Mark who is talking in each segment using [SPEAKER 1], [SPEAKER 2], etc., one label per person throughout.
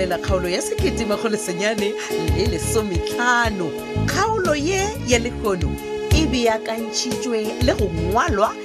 [SPEAKER 1] lebelela kgaolo ya sekete makgolosenyane le lesometlhano kgaolo ye ya lekgono e beakantšhitšwe le go ngwalwa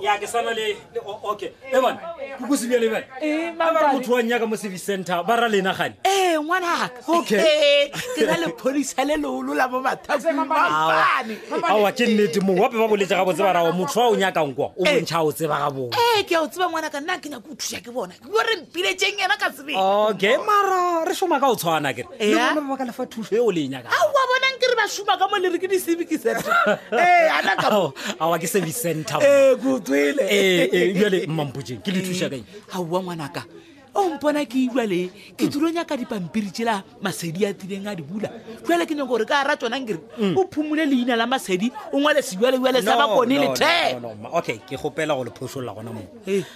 [SPEAKER 1] ya
[SPEAKER 2] ke sana le okay e bona ke go sibele bana
[SPEAKER 3] eh
[SPEAKER 2] ba
[SPEAKER 3] ba
[SPEAKER 2] motho wa nyaka mo service center ba ra lena gane
[SPEAKER 3] eh ngwana ka
[SPEAKER 2] okay
[SPEAKER 3] ke na le police le lolo la mo bathatsi
[SPEAKER 2] ba bane a wa ke nnete mo wape ba boletse ga botse ba ra motho wa o nyaka nkwa o
[SPEAKER 3] eh.
[SPEAKER 2] bontsha o tseba ga bo
[SPEAKER 3] eh ke o tseba ngwana ka nna ke nyaka go thusa ke bona bo re mpiletšeng yena ka tsebe
[SPEAKER 2] okay mara re šoma ka o tshwana kere le
[SPEAKER 3] Yeah.
[SPEAKER 2] bona ba ka lefa thušo e o le e nyakang
[SPEAKER 3] a wa bonang ke re ba šoma ka mo le re ke di-civic center ee ana ka
[SPEAKER 2] Ao, awa ke service center
[SPEAKER 3] ee ke utlwele
[SPEAKER 2] Eh, eh, bjale mmampotšeng ke le thuša kae
[SPEAKER 3] aowa ngwanaka o mpona ke ibja le ke tulo nyaka dipampiri tšela masedi a tsileng a di bula jale ke nyako gore ka ara tsonang kere o phumole leina la masedi o ngwale sebjalebjale sa bakone le the Mm.
[SPEAKER 2] No, no, no, no, ma- okay ke kgopela go le phošolola gona moo
[SPEAKER 3] Eh.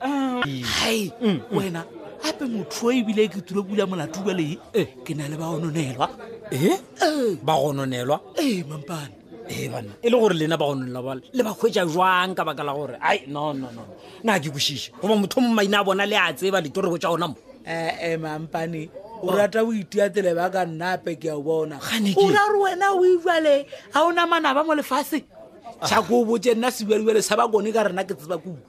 [SPEAKER 3] hai mm, mm. wena gape motho o ebile ke tiro bula molatu bale
[SPEAKER 2] eh.
[SPEAKER 3] ke na le
[SPEAKER 2] bagononelwa
[SPEAKER 3] ee
[SPEAKER 2] eh? eh.
[SPEAKER 3] bagononelwa ee mampane
[SPEAKER 2] ee banna e le gore lena bagononelwa bale le ba kgwetsa jwang ka baka la gore ai no no no na ke kwešiše goba motho mo maina a bona le a tseba ditorego tsa gona mo
[SPEAKER 3] ee mampane o oh. rata o itiatele ba ka nnape ke a o bona o ra re wena o ijale ga o namana ba mo lefatshe tšhako ah. o botse nna sebualubele sa ba kone ka rena ke tseba
[SPEAKER 2] kuku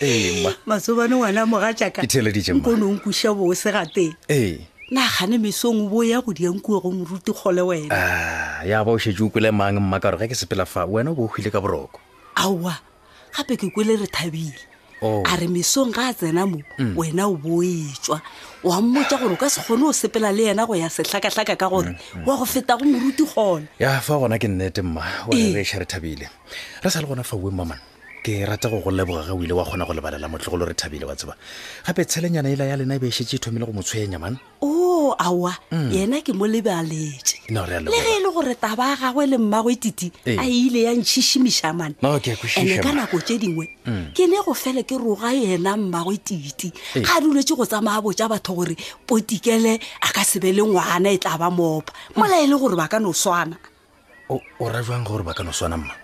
[SPEAKER 4] ee mma
[SPEAKER 5] masobane ngwana moga jaaka
[SPEAKER 4] Ke theeleditše, mma.
[SPEAKER 5] nkono nkuša bose gateng
[SPEAKER 4] ee
[SPEAKER 5] nagane mesong o bo ya go diankuwe go moruti kgole wena
[SPEAKER 4] Ah, ya ba o šetse o kwele mang mma ka gore ge ke sepela fa wena o bo o hwile ka boroko
[SPEAKER 5] aowa gape ke kwele re thabile
[SPEAKER 4] Oh.
[SPEAKER 5] a re mesong ga a tsena mo Mm. wena o bo o etswa wa mmotsa gore o ka se kgone go sepela le yena go ya sehlakahlaka ka gore Mm, wa go feta go moruti gona
[SPEAKER 4] ya fa gona ke nnete mma wa
[SPEAKER 5] Ee.
[SPEAKER 4] re re šha re thabile re sa le gona fa uwe mmamana ke rata go go leboga ge o ile wa kgona go lebalela motlogolo re thabile wa tseba gape tshelenyana ela ya lena e be e šetse e thomile go mo tshwenya man
[SPEAKER 5] o oh, aowa mm. yena ke mo lebaletse le ge e le gore taba ya gagwe le mmagwe titi
[SPEAKER 4] ee.
[SPEAKER 5] a ile ya ntšhišimiša mane ene ka nako tše dingwe mm. ke ne go fele ke roga yena mmagwe titi
[SPEAKER 4] ee.
[SPEAKER 5] ga a duletse go tsamaya botsa batho gore potikele a ka sebe le ngwana e tla ba mopa mola e le gore ba ka no swana
[SPEAKER 4] o ra jwang gore ba ka no swana mma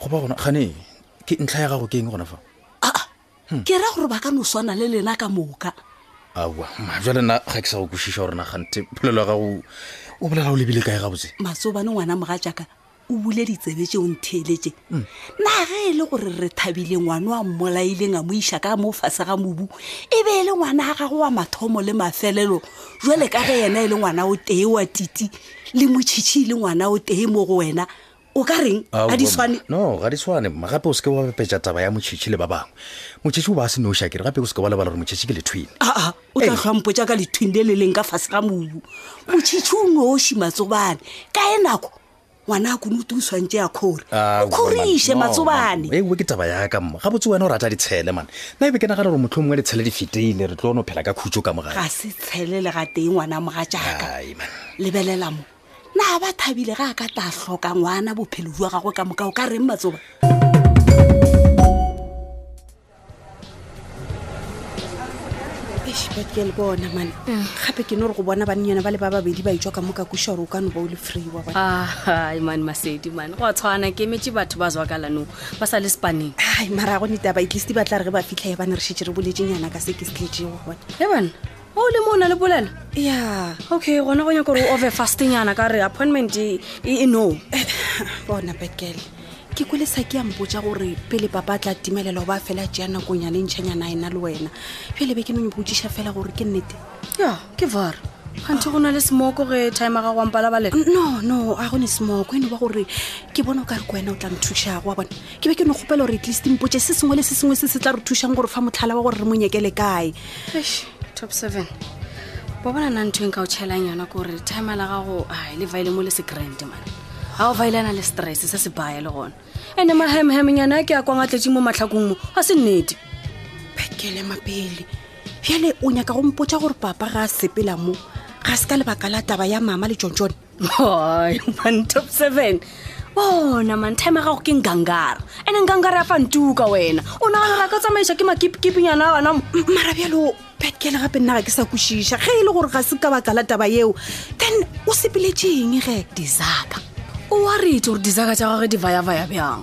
[SPEAKER 4] go ba gona gane ke ntlha ya gago ke eng gona fa
[SPEAKER 5] aa ah, ah. hmm. ke ra gore ba ka no swana le lena ka moka
[SPEAKER 4] aowa ma jale nna ga ke sa go kwešiša gore nagante polelo ya gago o bolela o lebile kae gabotse
[SPEAKER 5] matsobane ngwana moga jaaka o bule ditsebe tse o ntheeletse hmm. na ge e le gore re thabile ngwana a mmolaileng a mo iša ka mo fase ga mobu e be e le ngwana a gago wa mathomo le mafelelo jale ka ge yena e le ngwana o tee wa titi le motšhitšhi le ngwana o tee mo go wena o ka reng a di swane
[SPEAKER 4] no ga di swane mma gape o seke wa bepetša taba ya motšhitšhi le ba bangwe motšhitšhi o ba a se noša kere gape o seke wa lebala gore motšhitšhi ke lethwini
[SPEAKER 5] aa o tla tlhompotša ka lethwini le le leng ka fase ga mobu motšhitšhi o noši matsobane ka e nako ngwana a konote o swantse ya kgore Ah, o kgoriše no, matsobane no.
[SPEAKER 4] ewe ke taba yaka mma ga botse wena o rata ditshele mane na ebe ke nagana gore motlho mongwe ditshele di fetile re tlo no phela ka khutso ka mogae
[SPEAKER 5] ga se tshele le ga teng ngwana moga jaaka
[SPEAKER 4] Ai.
[SPEAKER 5] lebelela mo na ba thabile ga a ka tla hloka ngwana bophelo jwa gagwe ka moka o ka reng matsoba ke le bona mane mm. gape ke no re go bona bannyana ba le ba babedi ba etswa ka moka kuša gore o ka no ba o le free wa bone
[SPEAKER 6] ah, mane masedi mane go a tshwana ke emetse batho ba zwa kalanong ba sa le sepaneng
[SPEAKER 5] ai mara go neta ba itliste ba tla re ge ba fitlha e ba ne re šetse re boletsenyana ka se ke se tletsego gone
[SPEAKER 6] e bona o le mo o na le polela
[SPEAKER 5] ya
[SPEAKER 6] okay gona go nyaka gore o over fastenyana ka re appointment e, e, e no eh,
[SPEAKER 5] bona bekele ke kwele sa ke ya mpotsa gore pele papa a tla timelela o ba fela jea nakong ya lentšhanyana ena le wena pele be ke no nyopotsiša fela gore ke nnete
[SPEAKER 6] ya ke vara ganthe go na le smoko ge time ga gwampala balela
[SPEAKER 5] no no a gone smoko e no ba gore ke bona o ka re ko wena o tla nthušago wa bona ke be ke no kgopela gore at least mpotse se sengwe le se sengwe se se tla re thušang gore fa motlhala wa gore re monyekele kae
[SPEAKER 6] top seven wa bona na ntho e nka o tšhelang yona kore time la gago a le vaile mo le segrand man ga o vaile na le stress se se baya le gona ande mahemhemenyana a ke a kwangatletse mo matlhakong mo ga se nnete
[SPEAKER 5] phekele mapele bjale o nyaka go mpotsa gore papa ga a sepela mo ga se ka lebaka la taba ya mama le
[SPEAKER 6] tsontsone one top seven bona man time gago ke ngangara ande ngangara ya fa ntuka wena o nagana ra ka tsamaiša ke makipikipinyana a
[SPEAKER 5] gana mara bjalo petkele gape nna ga ke sa kwešiša ge e le gore ga se ka baka la taba yeo then o sepeletšeng ge
[SPEAKER 6] disaka o wa rete gore disaka tša gage di vayavaya
[SPEAKER 7] bjang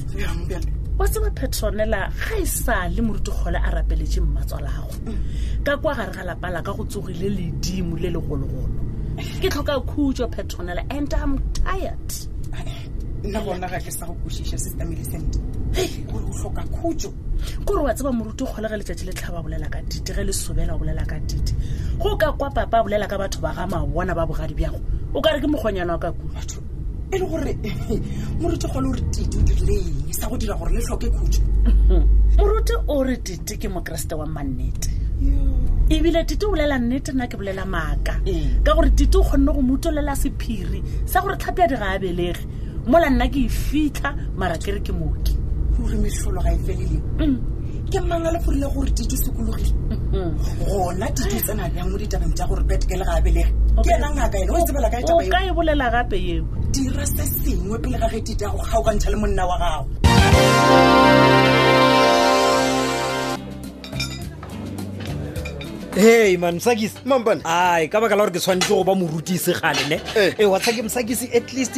[SPEAKER 3] wa tseba petronela ga e sa le morutikgole a rapeletše mmatswalago ka kwa gare ga lapa la ka go tsogile ledimo le legologolo ke tlhoka khutso petronela and im tired
[SPEAKER 7] nna gona ga ke sa go kwešiša sister millicent gore o tlhoka khutso
[SPEAKER 3] kore wa tseba moruti kgole ge letšatši le tlhaba bolela ka tite ge le sobela bolela ka tite go ka kwa papa bolela ka batho ba ga mabona ba bogadi bjago o ka re ke mokgonyana wa ka kua
[SPEAKER 7] e le gore moruti kgole o re tite o dirileng sa go dira gore le tlhoke khutso
[SPEAKER 3] moruti o re tite ke mokeresete wa mannete ebile tite o bolela nnete nna ke bolela maaka
[SPEAKER 7] Ee.
[SPEAKER 3] ka gore tite o kgonne go mutolela sephiri sa gore tlhapi ya di ga a belege mola nna ke e fitlha mara ke re ke moki
[SPEAKER 7] ruri metlholo ga e felele Mm. ke mang a le forile gore tito sekologile gona tito o tsena bjang mo ditabeng tša gore betkele ga a belege ke ena ngaka ene o tsebela kae taba
[SPEAKER 3] o
[SPEAKER 7] ka
[SPEAKER 3] e bolela gape eo
[SPEAKER 7] dira se sengwe pele ga ge tite ya go kgaokantšha le monna wa gago
[SPEAKER 2] hey man msakisi
[SPEAKER 4] mampane
[SPEAKER 2] ai ka baka la gore ke tshwanetse go ba morutise gale ne
[SPEAKER 4] Eh.
[SPEAKER 2] e wa tsake msakisi at least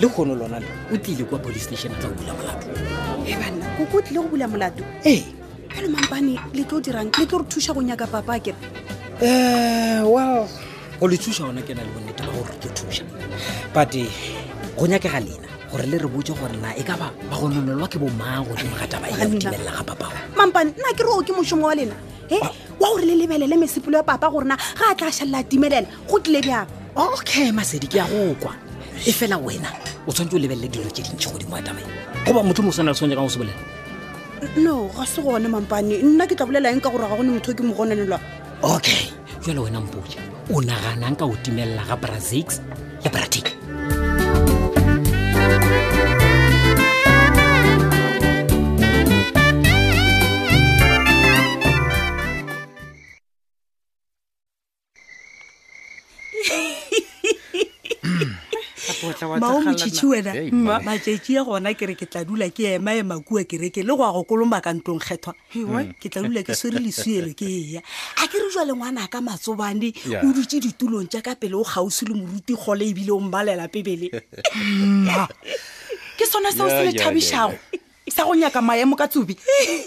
[SPEAKER 2] le kgono lona le o tlile kwa police station tla go bula molato
[SPEAKER 6] e banna koko o tlile go bula molato
[SPEAKER 2] ee
[SPEAKER 6] bjalo mampane le tlo dirang le tlo re thuša go nyaka papa a kere
[SPEAKER 2] um eh, well go le thuša gona ke na le bonnete ba gore ke thuša but eh, go nyakega lena gore le re botse gore na e ka ba ba gonololwa ke bomang godimo ga taba e ya go timelela ga papago
[SPEAKER 6] mampane nna ke re o ke mošomo wa lena e wa gore le lebelele mesepelo ya papa gorena ga a tla a šalela timelela go tlile bjang
[SPEAKER 2] okay masedi ke ya go kwa e fela wena o tshwanetse o lebelele dilo tse dintšhi godimo ya tabae goba motho moswana le tshwanetse ka go se bolela
[SPEAKER 6] no ga se gone mampane nna ke tla bolelaeng ka gore ga gone motho o ke mo gonelelwa
[SPEAKER 2] okay jalo wena mpoja o naganang ka o timelela ga brazix le bratic
[SPEAKER 5] mao motšhitšhi wena matšatši ya gona ke re ke tla dula ke ema emakua kereke le go ya go kolomaka ntlong kgethwa ewa hmm. ke tla dula ke swere leswere ke eya a ke re jwa lengwana ka matsobane o dutse ditulong tša ka pele o kgausi le moruti kgole ebile o mbalela pebele
[SPEAKER 7] ke sone seo se le thabišago sa go nyaka maemo ka tsubi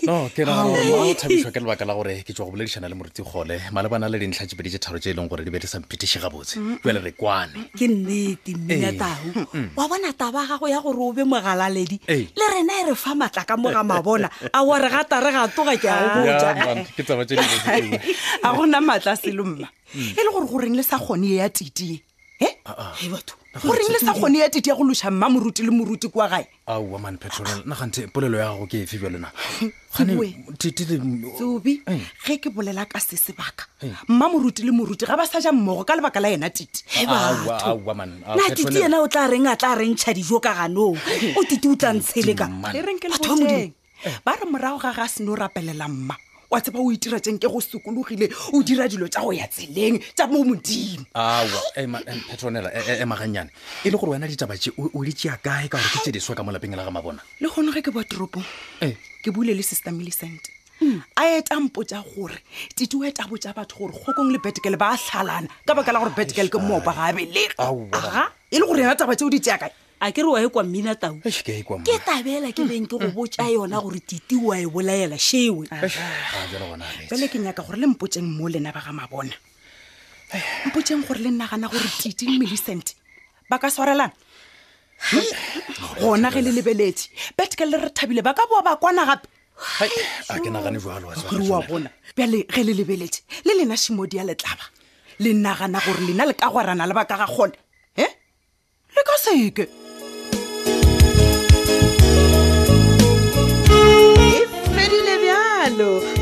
[SPEAKER 4] no ke thabišwa ke lebaka la gore ke tswa go boledišana le moruti kgole malebana le dintlha tse pedi tse tharo tse e leng gore di be di sa mphetiše gabotse jale re kwane
[SPEAKER 5] ke nnete mmina tau wa bona taba gago ya gore o be mogalaledi
[SPEAKER 4] Ee.
[SPEAKER 5] le rena e re fa maatla ka moga mabona a wa re gatare ga toga ke a go botsa
[SPEAKER 4] Ya, man, ke taba tše dingwe tse dingwe.
[SPEAKER 7] a gona maatla a selo mma e le gore goreng le sa kgone e ya titie e
[SPEAKER 5] Hei, batho
[SPEAKER 7] goreng le sa kgone e ya titie go loša mma moruti le moruti kwa gae
[SPEAKER 4] aowa mane petrol nna gante polelo ya gago ke efe
[SPEAKER 7] bja
[SPEAKER 4] lona
[SPEAKER 7] tsobi ge ke bolela ka se sebaka mma moruti le moruti ga ba sa ja mmogo ka lebaka la yena
[SPEAKER 4] tite
[SPEAKER 5] na tite yena o tla reng a tla rentšha dijo ka ganong o tite o tla
[SPEAKER 7] ntsheleka
[SPEAKER 5] batho ba modimo
[SPEAKER 7] ba re morago ga ga seno rapelela mma wa tseba o itira tšeng ke go sokologile o dira dilo tša go ya tseleng tša mo modimo
[SPEAKER 4] awa ema em, petronela e- e- ema gannyane e le gore wena ditaba tše o o di tšea kae ka gore ke tše diswa ka mo lapeng la ga mabona
[SPEAKER 7] le gone ge ke boa toropong
[SPEAKER 4] Eh.
[SPEAKER 7] ke bule le sister millicent a eta mpotsa gore titi o eta botsa batho gore kgokong le betekele ba hlalana ka baka la gore betekele ke moopa ga a belega
[SPEAKER 4] Aowa.
[SPEAKER 7] Aga, e le gore yena taba tse o di tsea kae
[SPEAKER 5] a ke re wa e kwa mmina tau
[SPEAKER 4] Eish, ke a ikwa
[SPEAKER 5] ke
[SPEAKER 4] mma.
[SPEAKER 5] tabela ke beng ke go botša yona gore titi wa e bolaela shewe
[SPEAKER 4] Eish, a jalo gona a retse.
[SPEAKER 7] bjale ke nyaka gore le mpotseng mo lena ba ga mabona mpotseng gore le nagana gore titi le melicent ba ka swarelana gona ge le lebeletse betke le re thabile ba ka boa ba kwana gape
[SPEAKER 4] Hai, a ke nagane jalo wa tseba
[SPEAKER 7] gore wa
[SPEAKER 4] Tshwanelo.
[SPEAKER 7] bona bjale ge le lebeletse le lena shimodi ya letlaba le nagana gore lena le ka gwarana le ba ka ga kgole e le ka seke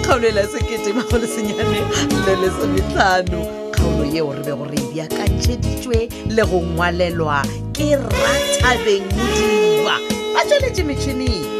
[SPEAKER 1] kgaolo ela sekete magolo senyane le lesometlhano kgaolo yeo re bego re ebjakantšheditšwe le go ngwalelwa ke rathabeng modiba ba tsweletše metšhineng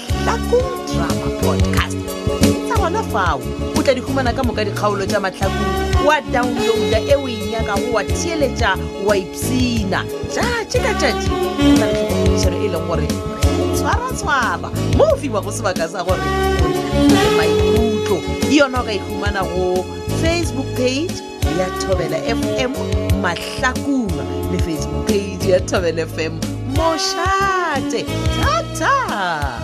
[SPEAKER 1] hlakong drama podcast tsa gona fao o tla di humana ka moka dikgaolo tša mahlakong wa downloada e o e nyakago wa theeletša wa ipsina tšatši ka tšatši tsa ditlhokomedišano e leng gore tshwaratshwara mo o fiwa go sebaka sa gore maikutlo ke yona o ka e humana go facebook page ya thobela fm mahlakuma le facebook page ya thobela fm mošate thata